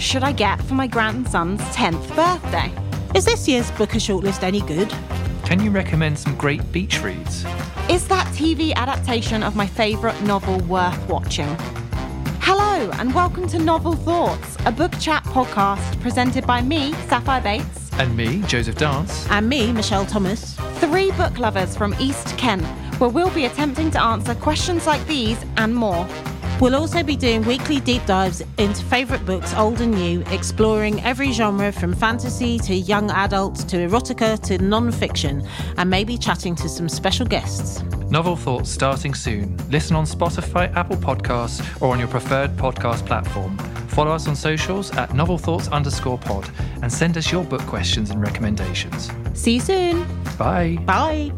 should I get for my grandson's 10th birthday? Is this year's Booker shortlist any good? Can you recommend some great beach reads? Is that TV adaptation of my favourite novel worth watching? Hello, and welcome to Novel Thoughts, a book chat podcast presented by me, Sapphire Bates, And me, Joseph Dance. And me, Michelle Thomas. three book lovers from East Kent, where we'll be attempting to answer questions like these and more. We'll also be doing weekly deep dives into favourite books, old and new, exploring every genre from fantasy to young adults to erotica to non fiction, and maybe chatting to some special guests. Novel Thoughts starting soon. Listen on Spotify, Apple Podcasts, or on your preferred podcast platform. Follow us on socials at Novel Thoughts underscore pod and send us your book questions and recommendations. See you soon. Bye. Bye.